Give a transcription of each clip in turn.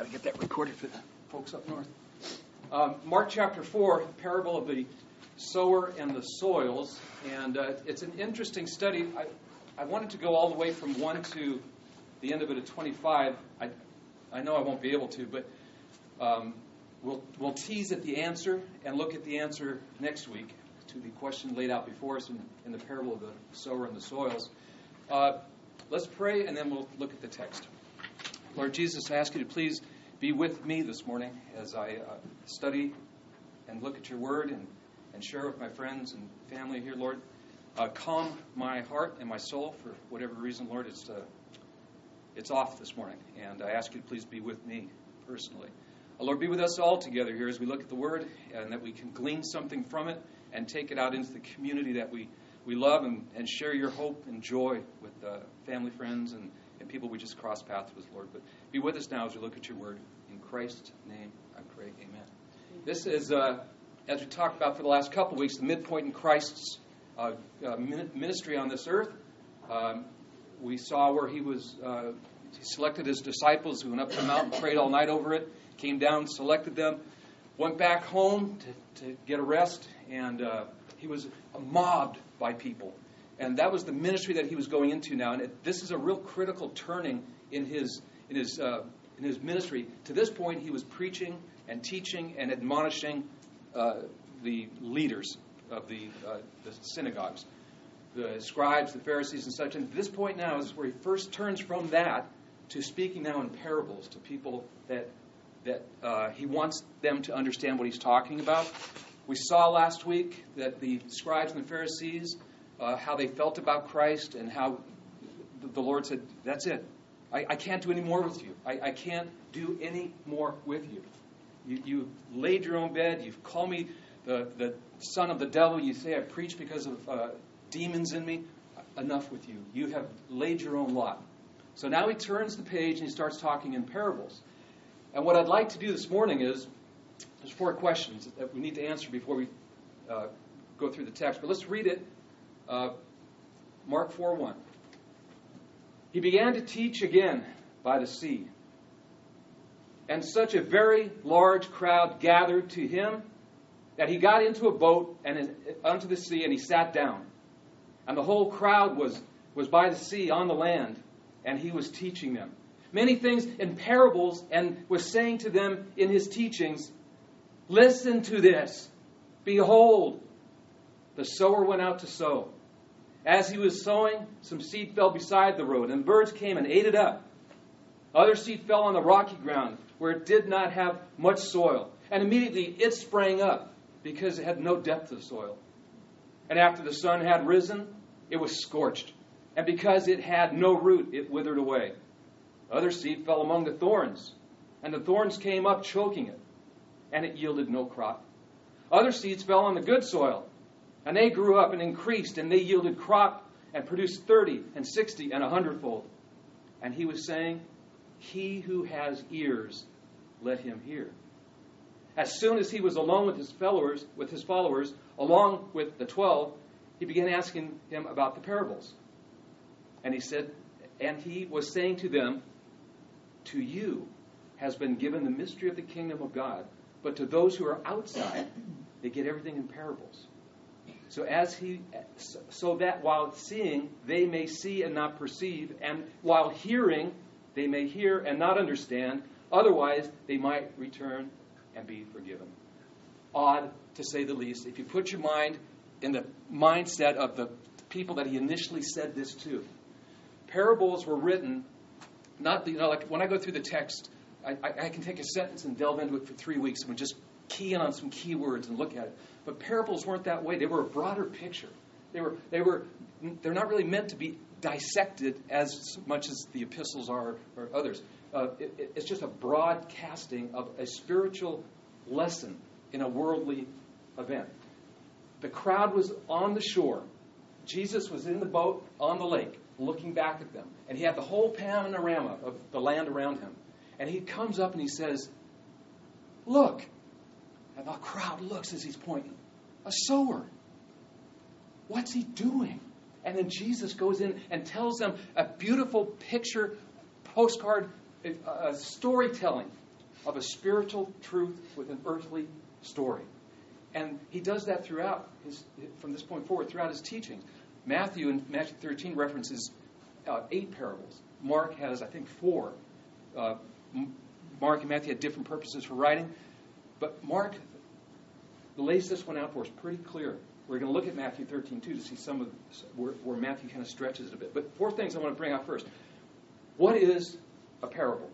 Got to get that recorded for the folks up north. Um, Mark chapter 4, parable of the sower and the soils. And uh, it's an interesting study. I, I wanted to go all the way from 1 to the end of it at 25. I, I know I won't be able to, but um, we'll, we'll tease at the answer and look at the answer next week to the question laid out before us in, in the parable of the sower and the soils. Uh, let's pray and then we'll look at the text. Lord Jesus, I ask you to please be with me this morning as I uh, study and look at your word and, and share with my friends and family here, Lord. Uh, calm my heart and my soul for whatever reason, Lord. It's, uh, it's off this morning, and I ask you to please be with me personally. Uh, Lord, be with us all together here as we look at the word and that we can glean something from it and take it out into the community that we, we love and, and share your hope and joy with uh, family, friends, and and people we just cross paths with, Lord. But be with us now as we look at your word. In Christ's name, I pray. Amen. This is, uh, as we talked about for the last couple weeks, the midpoint in Christ's uh, uh, ministry on this earth. Um, we saw where he was, uh, he selected his disciples who went up the mountain, prayed all night over it, came down, selected them, went back home to, to get a rest, and uh, he was mobbed by people. And that was the ministry that he was going into now. And it, this is a real critical turning in his, in, his, uh, in his ministry. To this point, he was preaching and teaching and admonishing uh, the leaders of the, uh, the synagogues, the scribes, the Pharisees, and such. And this point now is where he first turns from that to speaking now in parables to people that, that uh, he wants them to understand what he's talking about. We saw last week that the scribes and the Pharisees uh, how they felt about Christ and how the Lord said, That's it. I, I can't do any more with you. I, I, can't do any more with you. you. You laid your own bed. You've called me the, the son of the devil. You say I preach because of uh, demons in me. Enough with you. You have laid your own lot. So now he turns the page and he starts talking in parables. And what I'd like to do this morning is there's four questions that we need to answer before we uh, go through the text. But let's read it uh, Mark 4 1. He began to teach again by the sea. And such a very large crowd gathered to him that he got into a boat and in, onto the sea and he sat down. And the whole crowd was, was by the sea on the land, and he was teaching them. Many things in parables, and was saying to them in his teachings, Listen to this. Behold, the sower went out to sow. As he was sowing, some seed fell beside the road, and birds came and ate it up. Other seed fell on the rocky ground, where it did not have much soil. And immediately it sprang up, because it had no depth of soil. And after the sun had risen, it was scorched. And because it had no root, it withered away. Other seed fell among the thorns, and the thorns came up, choking it, and it yielded no crop. Other seeds fell on the good soil and they grew up and increased, and they yielded crop and produced 30 and 60 and a hundredfold. And he was saying, He who has ears, let him hear. As soon as he was alone with his followers, with his followers, along with the twelve, he began asking him about the parables. And he said, and he was saying to them, To you has been given the mystery of the kingdom of God, but to those who are outside, they get everything in parables so as he so that while seeing they may see and not perceive and while hearing they may hear and not understand. Otherwise they might return and be forgiven. Odd to say the least. If you put your mind in the mindset of the people that he initially said this to parables were written not you know like when i go through the text I, I, I can take a sentence and delve into it for three weeks and just key in on some keywords and look at it. But parables weren't that way. They were a broader picture. They were, they were, they're not really meant to be dissected as much as the epistles are or others. Uh, it, it's just a broadcasting of a spiritual lesson in a worldly event. The crowd was on the shore. Jesus was in the boat on the lake, looking back at them. And he had the whole panorama of the land around him. And he comes up and he says, Look, and the crowd looks as he's pointing. A sower. What's he doing? And then Jesus goes in and tells them a beautiful picture, postcard, uh, storytelling of a spiritual truth with an earthly story. And he does that throughout his, from this point forward, throughout his teaching. Matthew in Matthew 13 references uh, eight parables. Mark has, I think, four. Uh, Mark and Matthew had different purposes for writing, but Mark lays this one out for us pretty clear. We're going to look at Matthew 13 too to see some of where, where Matthew kind of stretches it a bit. But four things I want to bring out first. What is a parable?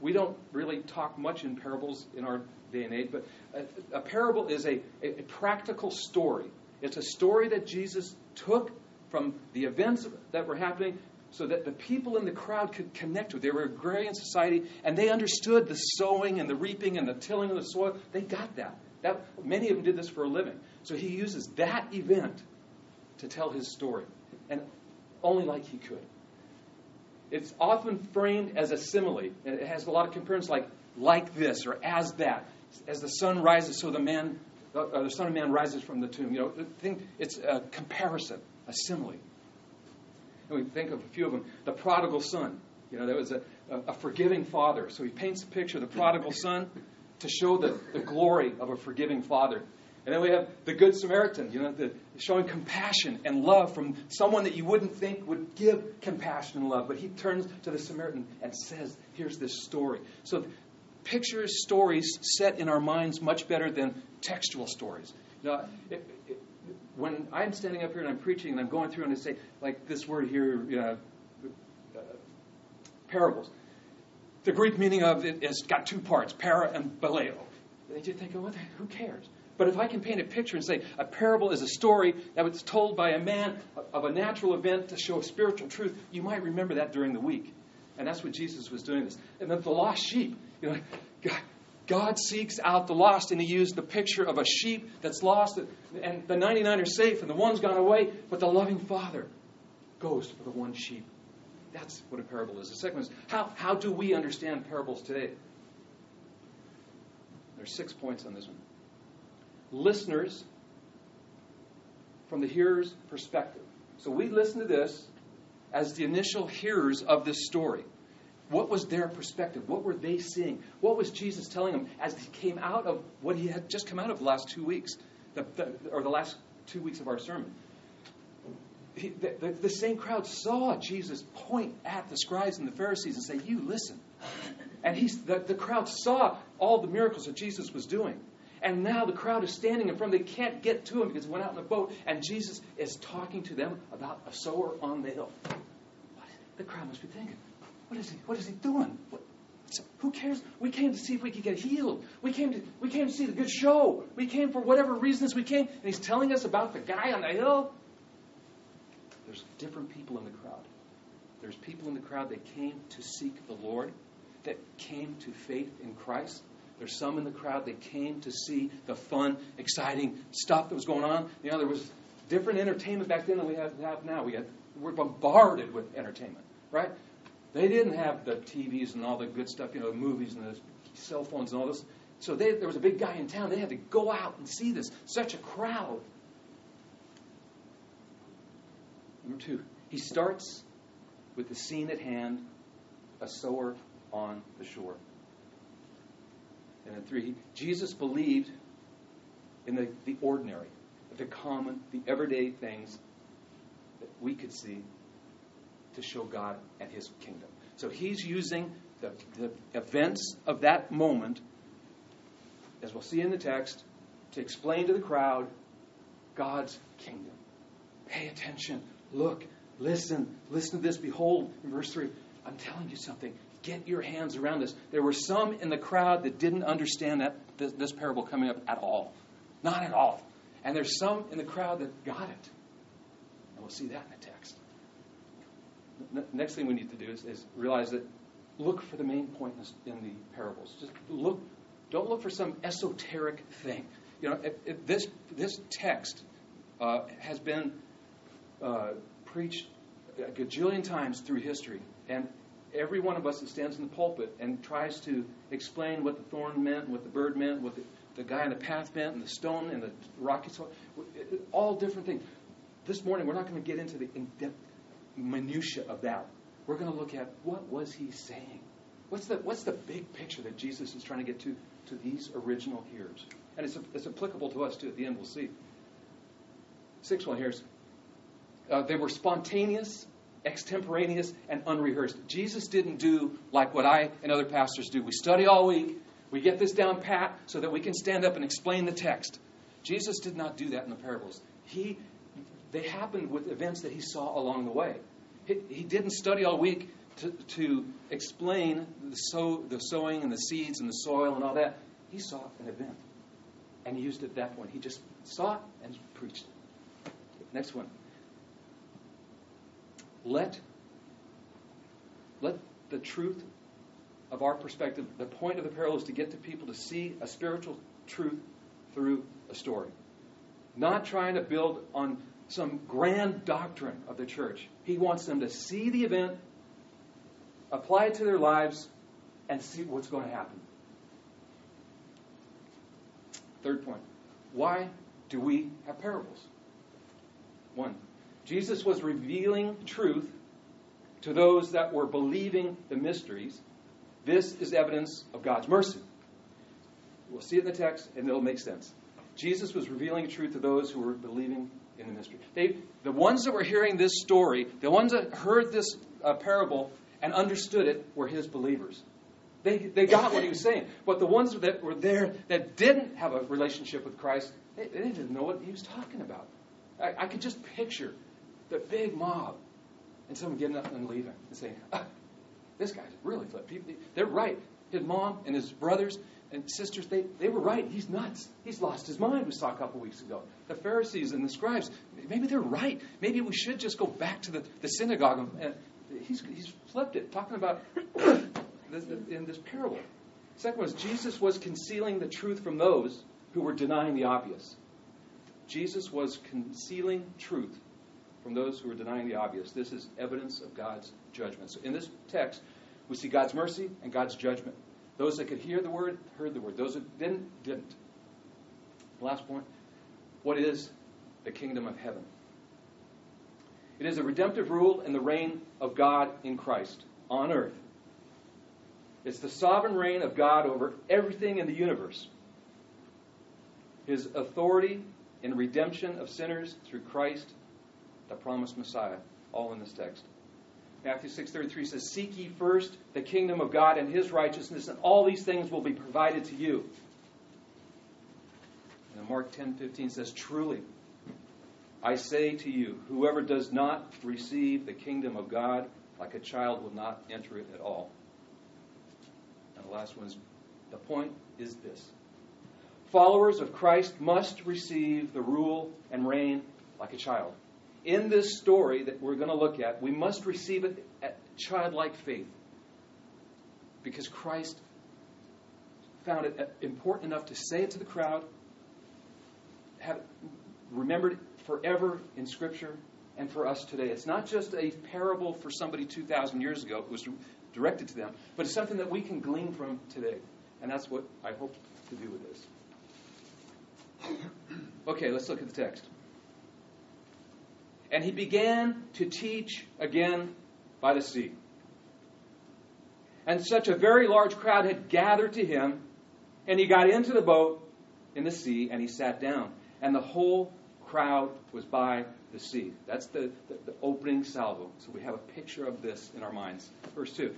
We don't really talk much in parables in our day and age, but a, a parable is a, a, a practical story. It's a story that Jesus took from the events that were happening so that the people in the crowd could connect with. They were agrarian society, and they understood the sowing and the reaping and the tilling of the soil. They got that. That many of them did this for a living. So he uses that event to tell his story, and only like he could. It's often framed as a simile. It has a lot of comparisons like like this or as that. As the sun rises, so the man, uh, the son of man rises from the tomb. You know. It's a comparison, a simile. And we think of a few of them. The prodigal son. You know, there was a, a, forgiving father. So he paints a picture of the prodigal son to show the, the glory of a forgiving father. And then we have the Good Samaritan, you know, the, showing compassion and love from someone that you wouldn't think would give compassion and love. But he turns to the Samaritan and says, Here's this story. So pictures, stories set in our minds much better than textual stories. Know, it, it, when I'm standing up here and I'm preaching and I'm going through and I say, like this word here, you know, uh, parables. The Greek meaning of it has got two parts, para and baleo. And you think, oh, who cares? But if I can paint a picture and say a parable is a story that was told by a man of a natural event to show a spiritual truth, you might remember that during the week. And that's what Jesus was doing this. And then the lost sheep, you know, God, God seeks out the lost, and he used the picture of a sheep that's lost, and the 99 are safe, and the one's gone away, but the loving Father goes for the one sheep. That's what a parable is. The second is how, how do we understand parables today? There's six points on this one. Listeners from the hearer's perspective. So we listen to this as the initial hearers of this story. What was their perspective? What were they seeing? What was Jesus telling them as he came out of what he had just come out of the last two weeks, the, the, or the last two weeks of our sermon? He, the, the, same crowd saw Jesus point at the scribes and the Pharisees and say, You listen. And he's, the, the crowd saw all the miracles that Jesus was doing. And now the crowd is standing in front. Of they can't get to him because he went out in a boat. And Jesus is talking to them about a sower on the hill. What, the crowd must be thinking, what is he? What is he doing? What, who cares? We came to see if we could get healed. We came to we came to see the good show. We came for whatever reasons we came, and he's telling us about the guy on the hill. There's different people in the crowd. There's people in the crowd that came to seek the Lord, that came to faith in Christ. There's some in the crowd that came to see the fun, exciting stuff that was going on. You know, there was different entertainment back then than we have, have now. We had, we're bombarded with entertainment, right? They didn't have the TVs and all the good stuff, you know, the movies and the cell phones and all this. So they, there was a big guy in town. They had to go out and see this. Such a crowd. Number two, he starts with the scene at hand a sower on the shore. And then three, Jesus believed in the, the ordinary, the common, the everyday things that we could see to show God and His kingdom. So he's using the, the events of that moment, as we'll see in the text, to explain to the crowd God's kingdom. Pay attention. Look. Listen. Listen to this. Behold, in verse 3, I'm telling you something. Get your hands around this. There were some in the crowd that didn't understand that this, this parable coming up at all. Not at all. And there's some in the crowd that got it. And we'll see that in the text next thing we need to do is, is realize that look for the main point in, in, the parables. Just look. Don't look for some esoteric thing. You know, if, if this this text uh, has been uh, preached a gajillion times through history, and every one of us that stands in the pulpit and tries to explain what the thorn meant, what the bird meant, what the, the guy on the path meant, and the stone and the rocky soil, all different things. This morning, we're not going to get into the in-depth minutia of that. We're going to look at what was he saying? What's the, what's the big picture that Jesus is trying to get to to these original hearers? And it's, it's applicable to us too. At the end, we'll see. Sixth one here is uh, they were spontaneous, extemporaneous, and unrehearsed. Jesus didn't do like what I and other pastors do. We study all week, we get this down pat so that we can stand up and explain the text. Jesus did not do that in the parables. He, they happened with events that he saw along the way. He, he didn't study all week to, to explain the, sow, the sowing and the seeds and the soil and all that. He saw an event. And he used it at that point. He just saw it and preached it. Next one. Let, let the truth of our perspective, the point of the parable is to get to people to see a spiritual truth through a story. Not trying to build on some grand doctrine of the church. He wants them to see the event, apply it to their lives, and see what's going to happen. Third point. Why do we have parables? One, Jesus was revealing truth to those that were believing the mysteries. This is evidence of God's mercy. We'll see it in the text, and it'll make sense. Jesus was revealing truth to those who were believing in the mystery. They, the ones that were hearing this story, the ones that heard this uh, parable and understood it, were his believers. They, they got what he was saying. But the ones that were there that didn't have a relationship with Christ, they, they didn't know what he was talking about. I, I could just picture the big mob and someone getting up and leaving and saying, ah, This guy's really flipped. They're right. His mom and his brothers and sisters, they, they were right. He's nuts. He's lost his mind, we saw a couple weeks ago. The Pharisees and the scribes, maybe they're right. Maybe we should just go back to the, the synagogue. And, he's, he's flipped it, talking about in this parable. Second was Jesus was concealing the truth from those who were denying the obvious. Jesus was concealing truth from those who are denying the obvious. This is evidence of God's judgment. So in this text, we see God's mercy and God's judgment. Those that could hear the word, heard the word. Those that didn't, didn't. Last point what is the kingdom of heaven? It is a redemptive rule and the reign of God in Christ on earth. It's the sovereign reign of God over everything in the universe. His authority in redemption of sinners through Christ, the promised Messiah, all in this text. Matthew 6:33 says, "Seek ye first the kingdom of God and his righteousness, and all these things will be provided to you." And Mark 10:15 says, "Truly, I say to you, whoever does not receive the kingdom of God like a child will not enter it at all." And the last one is the point is this. Followers of Christ must receive the rule and reign like a child in this story that we're going to look at, we must receive it at childlike faith. Because Christ found it uh, important enough to say it to the crowd, have remembered forever in Scripture, and for us today. It's not just a parable for somebody 2,000 years ago who was directed to them, but it's something that we can glean from today. And that's what I hope to do with this. Okay, let's look at the text. And he began to teach again by the sea. And such a very large crowd had gathered to him, and he got into the boat in the sea, and he sat down. And the whole crowd was by the sea. That's the, the, the, opening salvo. So we have a picture of this in our minds. Verse 2.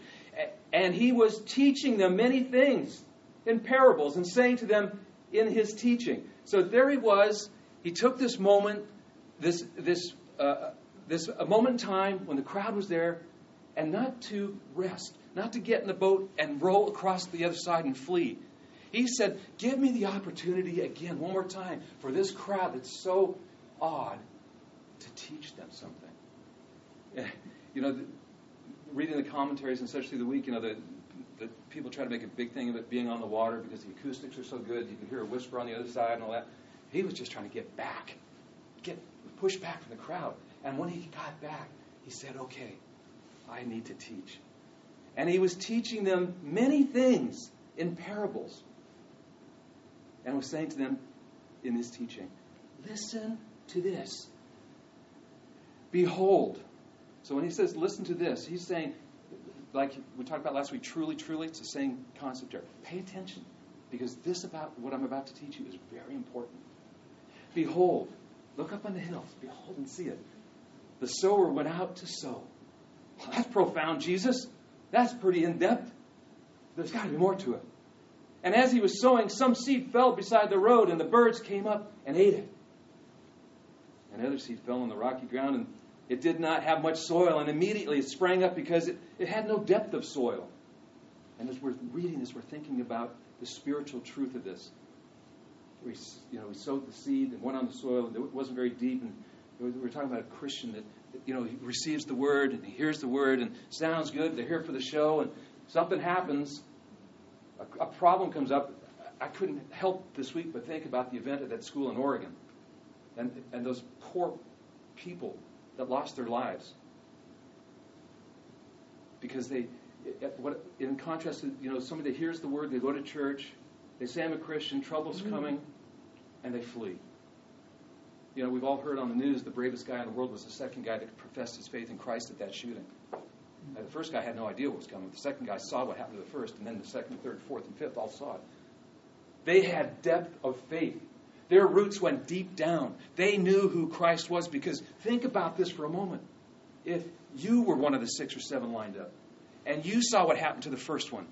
And he was teaching them many things in parables and saying to them in his teaching. So there he was. He took this moment, this, this uh, this a moment in time when the crowd was there, and not to rest, not to get in the boat and row across the other side and flee. He said, Give me the opportunity again, one more time, for this crowd that's so odd to teach them something. You know, reading the commentaries and such through the week, you know, the, the people try to make a big thing of it being on the water because the acoustics are so good. You can hear a whisper on the other side and all that. He was just trying to get back, get pushed back from the crowd. And when he got back, he said, Okay, I need to teach. And he was teaching them many things in parables. And was saying to them in his teaching, Listen to this. Behold. So when he says, Listen to this, he's saying, like we talked about last week, truly, truly, it's the same concept here. Pay attention, because this about what I'm about to teach you is very important. Behold, look up on the hills, behold and see it. The sower went out to sow. Well, that's profound, Jesus. That's pretty in depth. There's got to be more to it. And as he was sowing, some seed fell beside the road, and the birds came up and ate it. And other seed fell on the rocky ground, and it did not have much soil, and immediately it sprang up because it, it had no depth of soil. And as we're reading this, we're thinking about the spiritual truth of this. We, you know, we sowed the seed and went on the soil, and it wasn't very deep. And we're talking about a Christian that, you know, he receives the word and he hears the word and sounds good. They're here for the show, and something happens. A, a problem comes up. I couldn't help this week but think about the event at that school in Oregon, and and those poor people that lost their lives because they, what, in contrast to you know somebody that hears the word, they go to church, they say I'm a Christian, trouble's mm-hmm. coming, and they flee. You know, we've all heard on the news the bravest guy in the world was the second guy that professed his faith in Christ at that shooting. Now, the first guy had no idea what was coming. The second guy saw what happened to the first, and then the second, third, fourth, and fifth all saw it. They had depth of faith. Their roots went deep down. They knew who Christ was because think about this for a moment. If you were one of the six or seven lined up and you saw what happened to the first one,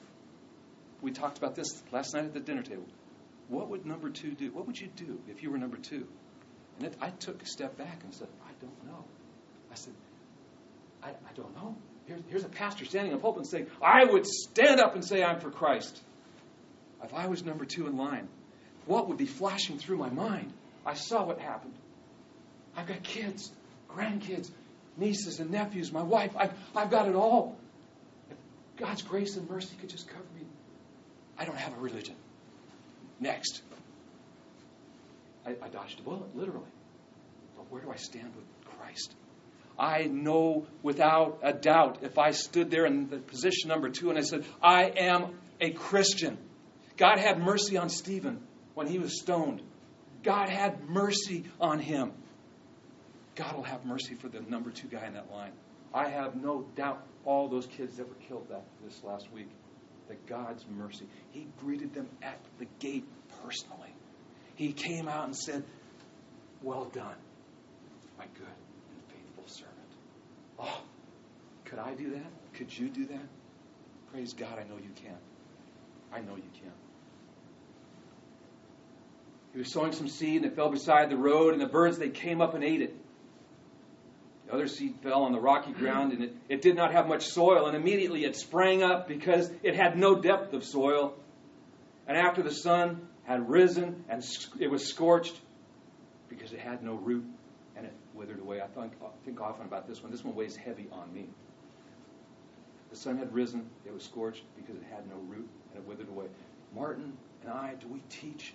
we talked about this last night at the dinner table. What would number two do? What would you do if you were number two? And it, I took a step back and said, I don't know. I said, I, I don't know. Here's, a pastor standing the pulpit saying, I would stand up and say I'm for Christ. If I was number two in line, what would be flashing through my mind? I saw what happened. I've got kids, grandkids, nieces and nephews, my wife. I've, I've got it all. If God's grace and mercy could just cover me, I don't have a religion. Next. I, I dodged a bullet, literally. But where do I stand with Christ? I know without a doubt if I stood there in the position number two and I said, I am a Christian. God had mercy on Stephen when he was stoned. God had mercy on him. God will have mercy for the number two guy in that line. I have no doubt all those kids that were killed that this last week, that God's mercy. He greeted them at the gate personally. He came out and said, Well done, my good and faithful servant. Oh, could I do that? Could you do that? Praise God, I know you can. I know you can. He was sowing some seed, and it fell beside the road, and the birds, they came up and ate it. The other seed fell on the rocky ground, and it, it did not have much soil, and immediately it sprang up because it had no depth of soil. And after the sun had risen, and it was scorched because it had no root, and it withered away. I think, I think often about this one. This one weighs heavy on me. The sun had risen, it was scorched because it had no root, and it withered away. Martin and I, do we teach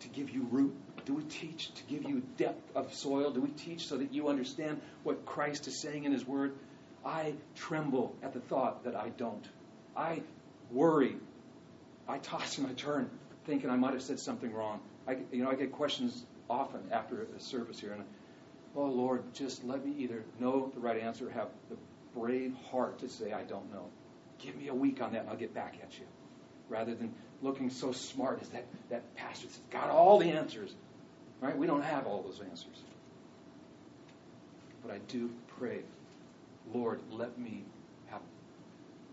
to give you root? Do we teach to give you depth of soil? Do we teach so that you understand what Christ is saying in His Word? I tremble at the thought that I don't. I worry. I toss and I turn, thinking I might have said something wrong. I, you know, I get questions often after the service here, and oh Lord, just let me either know the right answer or have the brave heart to say I don't know. Give me a week on that, and I'll get back at you, rather than looking so smart as that, that pastor that's got all the answers. Right? We don't have all those answers. But I do pray, Lord, let me have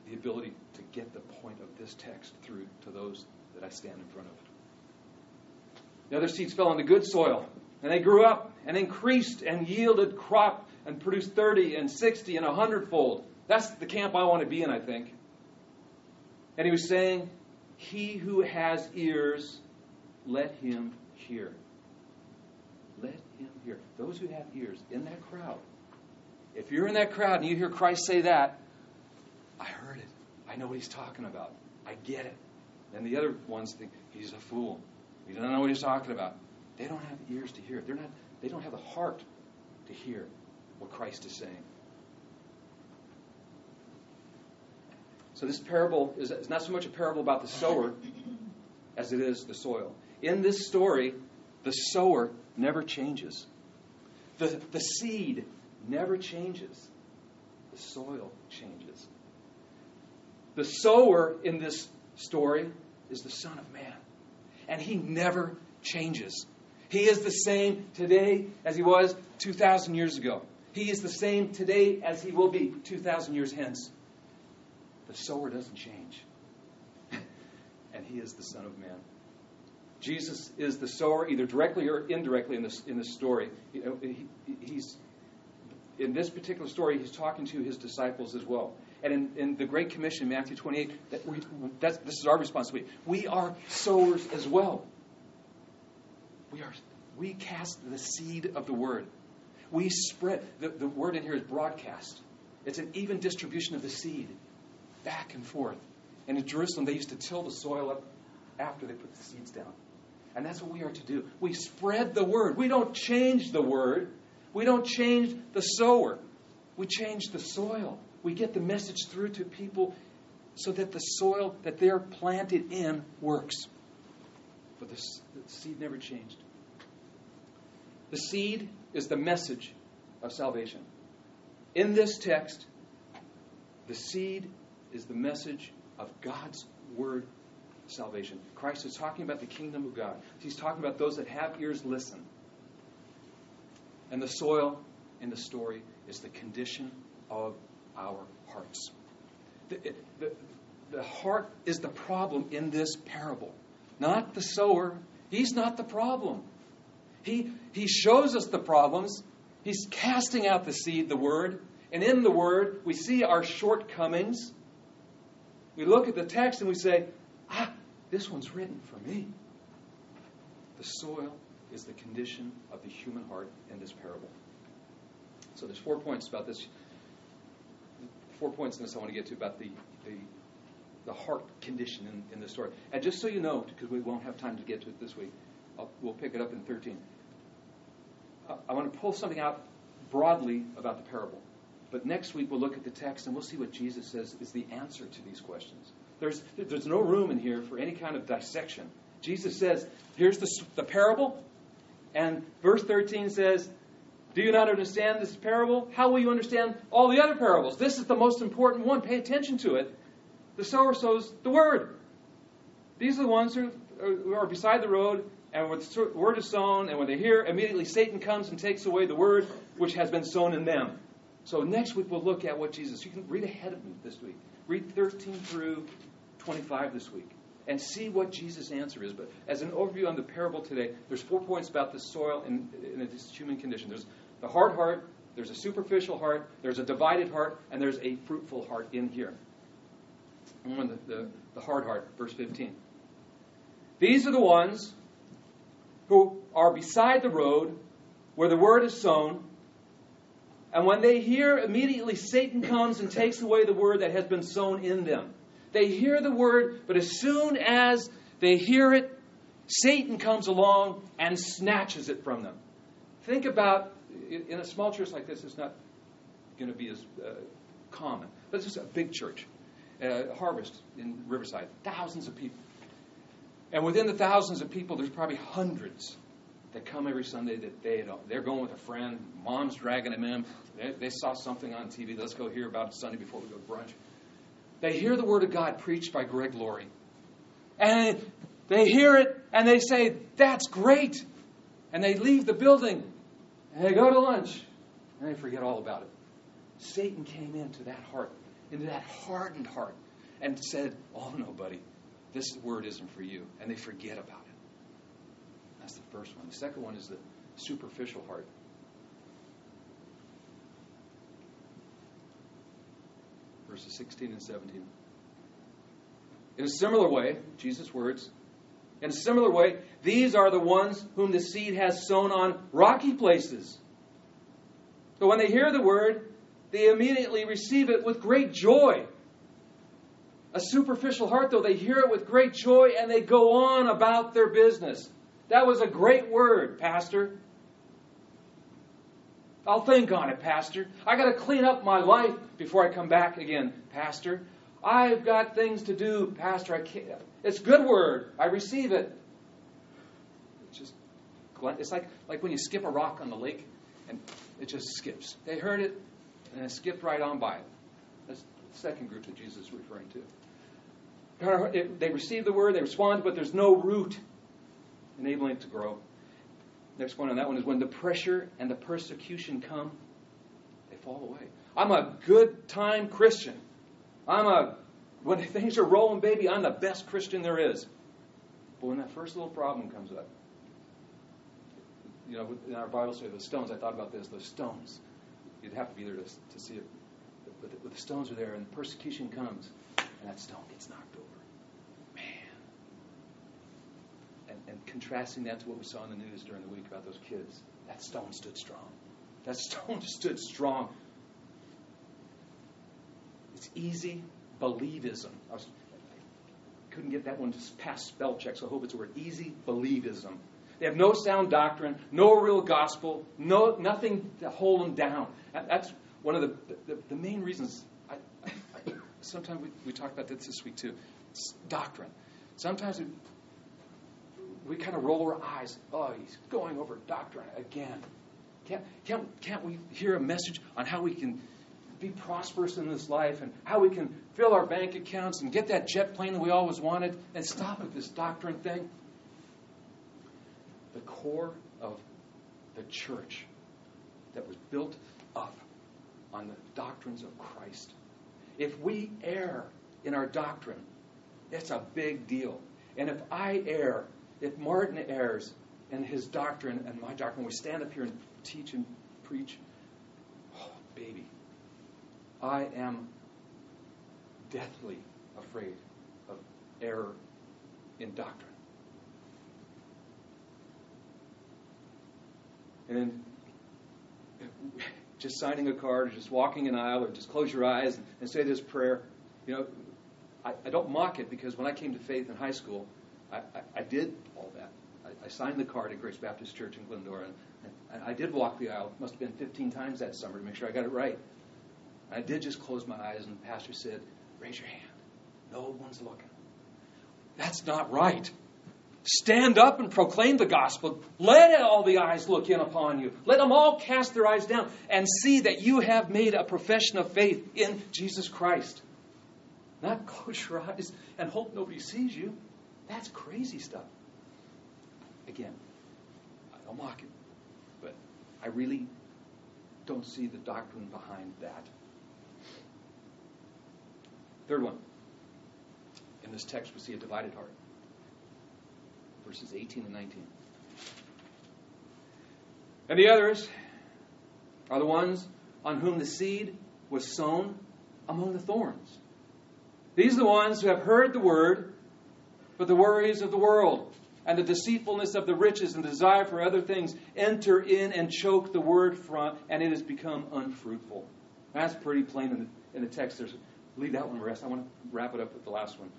the ability to get the point of this text through to those that I stand in front of. The other seeds fell into good soil, and they grew up and increased and yielded crop and produced 30 and 60 and 100 fold. That's the camp I want to be in, I think. And he was saying, he who has ears, let him hear. Hear. Those who have ears in that crowd. If you're in that crowd and you hear Christ say that, I heard it. I know what he's talking about. I get it. And the other ones think he's a fool. He doesn't know what he's talking about. They don't have ears to hear. They're not, they don't have the heart to hear what Christ is saying. So this parable is not so much a parable about the sower as it is the soil. In this story, the sower never changes. The, the seed never changes. The soil changes. The sower in this story is the Son of Man. And he never changes. He is the same today as he was 2,000 years ago. He is the same today as he will be 2,000 years hence. The sower doesn't change. and he is the Son of Man. Jesus is the sower, either directly or indirectly in this, in this story. Uh, he, he's, in this particular story, he's talking to his disciples as well. And in, in the Great Commission, Matthew 28, that we, that's, this is our responsibility. We are sowers as well. We, are, we cast the seed of the word. We spread, the, the word in here is broadcast. It's an even distribution of the seed back and forth. And in Jerusalem, they used to till the soil up after they put the seeds down. And that's what we are to do. We spread the word. We don't change the word. We don't change the sower. We change the soil. We get the message through to people so that the soil that they're planted in works. But the, the seed never changed. The seed is the message of salvation. In this text, the seed is the message of God's word salvation. Christ is talking about the kingdom of God. He's talking about those that have ears listen. And the soil in the story is the condition of our hearts. The, the, the heart is the problem in this parable, not the sower. He's not the problem. He, he shows us the problems. He's casting out the seed, the word. And in the word, we see our shortcomings. We look at the text and we say, this one's written for me. The soil is the condition of the human heart in this parable. So there's four points about this. Four points in this I want to get to about the, the, the heart condition in, in this story. And just so you know, because we won't have time to get to it this week, I'll, we'll pick it up in 13. I, I want to pull something out broadly about the parable. But next week we'll look at the text and we'll see what Jesus says is the answer to these questions. There's, there's no room in here for any kind of dissection. Jesus says, here's the, the parable, and verse 13 says, Do you not understand this parable? How will you understand all the other parables? This is the most important one. Pay attention to it. The sower sows the word. These are the ones who are beside the road, and when the word is sown, and when they hear, immediately Satan comes and takes away the word which has been sown in them. So next week we'll look at what Jesus. You can read ahead of me this week. Read 13 through 25 this week and see what Jesus' answer is. But as an overview on the parable today, there's four points about the soil and, in this human condition. There's the hard heart, there's a superficial heart, there's a divided heart, and there's a fruitful heart in here. And the, the, the hard heart, verse 15. These are the ones who are beside the road where the word is sown. And when they hear, immediately Satan comes and takes away the word that has been sown in them. They hear the word, but as soon as they hear it, Satan comes along and snatches it from them. Think about, in a small church like this, it's not going to be as uh, common. But it's just a big church. Uh, Harvest in Riverside, thousands of people. And within the thousands of people, there's probably hundreds that come every Sunday that they. They're going with a friend. Mom's dragging them in. They, they saw something on TV. Let's go hear about it Sunday before we go to brunch. They hear the Word of God preached by Greg Laurie. And they hear it and they say, That's great. And they leave the building and they go to lunch and they forget all about it. Satan came into that heart, into that hardened heart, and said, Oh, no, buddy, this word isn't for you. And they forget about it. That's the first one. The second one is the superficial heart. verses 16 and 17. In a similar way, Jesus' words, in a similar way, these are the ones whom the seed has sown on rocky places. So when they hear the word, they immediately receive it with great joy. A superficial heart, though, they hear it with great joy and they go on about their business. That was a great word, Pastor. I'll think on it, Pastor. I got to clean up my life before I come back again, Pastor. I've got things to do, Pastor. I can't. It's good word. I receive it. It's just it's like like when you skip a rock on the lake and it just skips. They heard it and it skipped right on by it. That's the second group that Jesus is referring to. They receive the word, they respond, but there's no root enabling it to grow. Next point on that one is when the pressure and the persecution come, they fall away. I'm a good time Christian. I'm a, when things are rolling, baby, I'm the best Christian there is. But when that first little problem comes up, you know, in our Bible study, the stones, I thought about this, the stones. You'd have to be there to, to see it. But the, but the stones are there, and the persecution comes, and that stone gets knocked over. Man. And, and contrasting that to what we saw in the news during the week about those kids, that stone stood strong. That stone stood strong. It's easy believism. I, was, I couldn't get that one to pass spell check, so I hope it's a word. Easy believism. They have no sound doctrine, no real gospel, no nothing to hold them down. That's one of the, the, the main reasons. I, I, sometimes we, we talk about this this week too. It's doctrine. Sometimes we kind of roll our eyes. Oh, he's going over doctrine again. Can't, can't, can't we hear a message on how we can be prosperous in this life and how we can fill our bank accounts and get that jet plane that we always wanted and stop with this doctrine thing? the core of the church that was built up on the doctrines of Christ. If we err in our doctrine, it's a big deal. And if I err, if Martin errs in his doctrine and my doctrine, we stand up here and teach and preach, oh, baby, I am deathly afraid of error in doctrine. And just signing a card, or just walking an aisle, or just close your eyes and say this prayer. You know, I, I don't mock it because when I came to faith in high school, I, did all that. I, signed the card at Grace Baptist Church in Glendora, and, and I did walk the aisle. Must have been 15 times that summer to make sure I got it right. I did just close my eyes, and the pastor said, "Raise your hand. No one's looking." That's not right. Stand up and proclaim the gospel. Let all the eyes look in upon you. Let them all cast their eyes down and see that you have made a profession of faith in Jesus Christ. Not close your eyes and hope nobody sees you. That's crazy stuff. Again, I don't mock it, but I really don't see the doctrine behind that. Third one. In this text, we see a divided heart verses 18 and 19. And the others are the ones on whom the seed was sown among the thorns. These are the ones who have heard the word, but the worries of the world and the deceitfulness of the riches and desire for other things enter in and choke the word from, and it has become unfruitful. That's pretty plain in the, in the text. There's, leave that one rest. I want to wrap it up with the last one.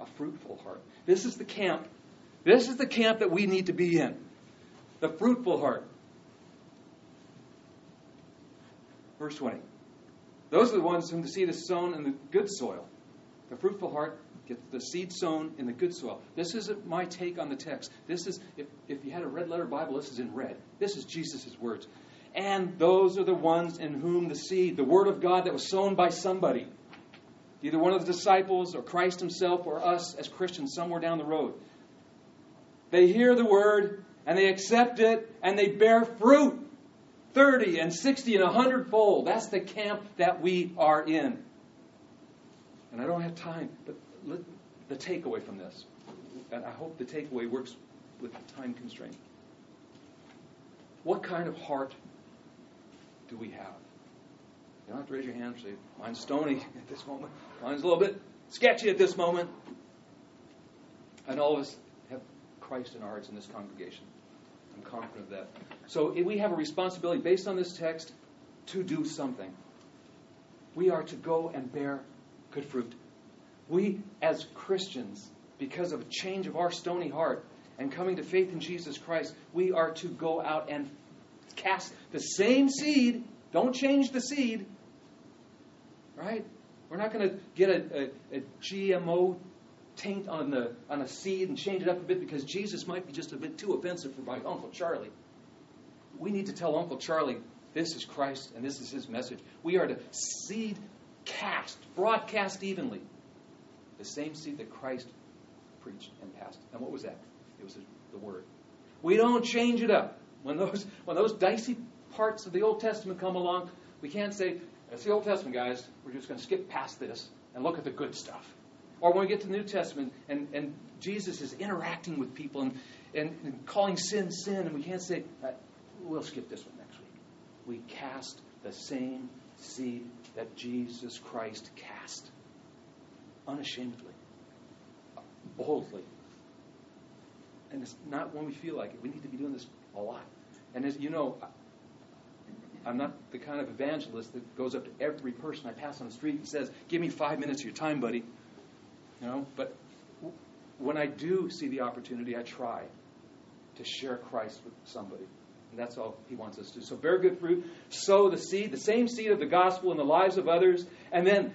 A fruitful heart. This is the camp this is the camp that we need to be in the fruitful heart. Verse 20. Those are the ones whom the seed is sown in the good soil. The fruitful heart gets the seed sown in the good soil. This isn't my take on the text. This is, if, if you had a red letter Bible, this is in red. This is Jesus' words. And those are the ones in whom the seed, the word of God that was sown by somebody, either one of the disciples or Christ himself or us as Christians somewhere down the road. They hear the word and they accept it and they bear fruit 30 and 60 and 100 fold. That's the camp that we are in. And I don't have time, but the takeaway from this, and I hope the takeaway works with the time constraint. What kind of heart do we have? You don't have to raise your hand and say, Mine's stony at this moment. Mine's a little bit sketchy at this moment. And all of us have Christ in our hearts in this congregation. I'm confident of that. So we have a responsibility based on this text to do something. We are to go and bear good fruit. We, as Christians, because of a change of our stony heart and coming to faith in Jesus Christ, we are to go out and cast the same seed. Don't change the seed. Right? We're not going to get a, a, a GMO taint on, the, on a seed and change it up a bit because Jesus might be just a bit too offensive for my Uncle Charlie. We need to tell Uncle Charlie this is Christ and this is his message. We are to seed cast, broadcast evenly the same seed that Christ preached and passed. And what was that? It was the Word. We don't change it up. When those, when those dicey parts of the Old Testament come along, we can't say, it's the Old Testament, guys. We're just going to skip past this and look at the good stuff. Or when we get to the New Testament and, and Jesus is interacting with people and, and, and calling sin sin, and we can't say, uh, we'll skip this one next week. We cast the same seed that Jesus Christ cast unashamedly, boldly. And it's not when we feel like it. We need to be doing this a lot. And as you know, I'm not the kind of evangelist that goes up to every person I pass on the street and says, "Give me five minutes of your time, buddy." You know, but when I do see the opportunity, I try to share Christ with somebody. And that's all he wants us to do. So bear good fruit, sow the seed, the same seed of the gospel in the lives of others, and then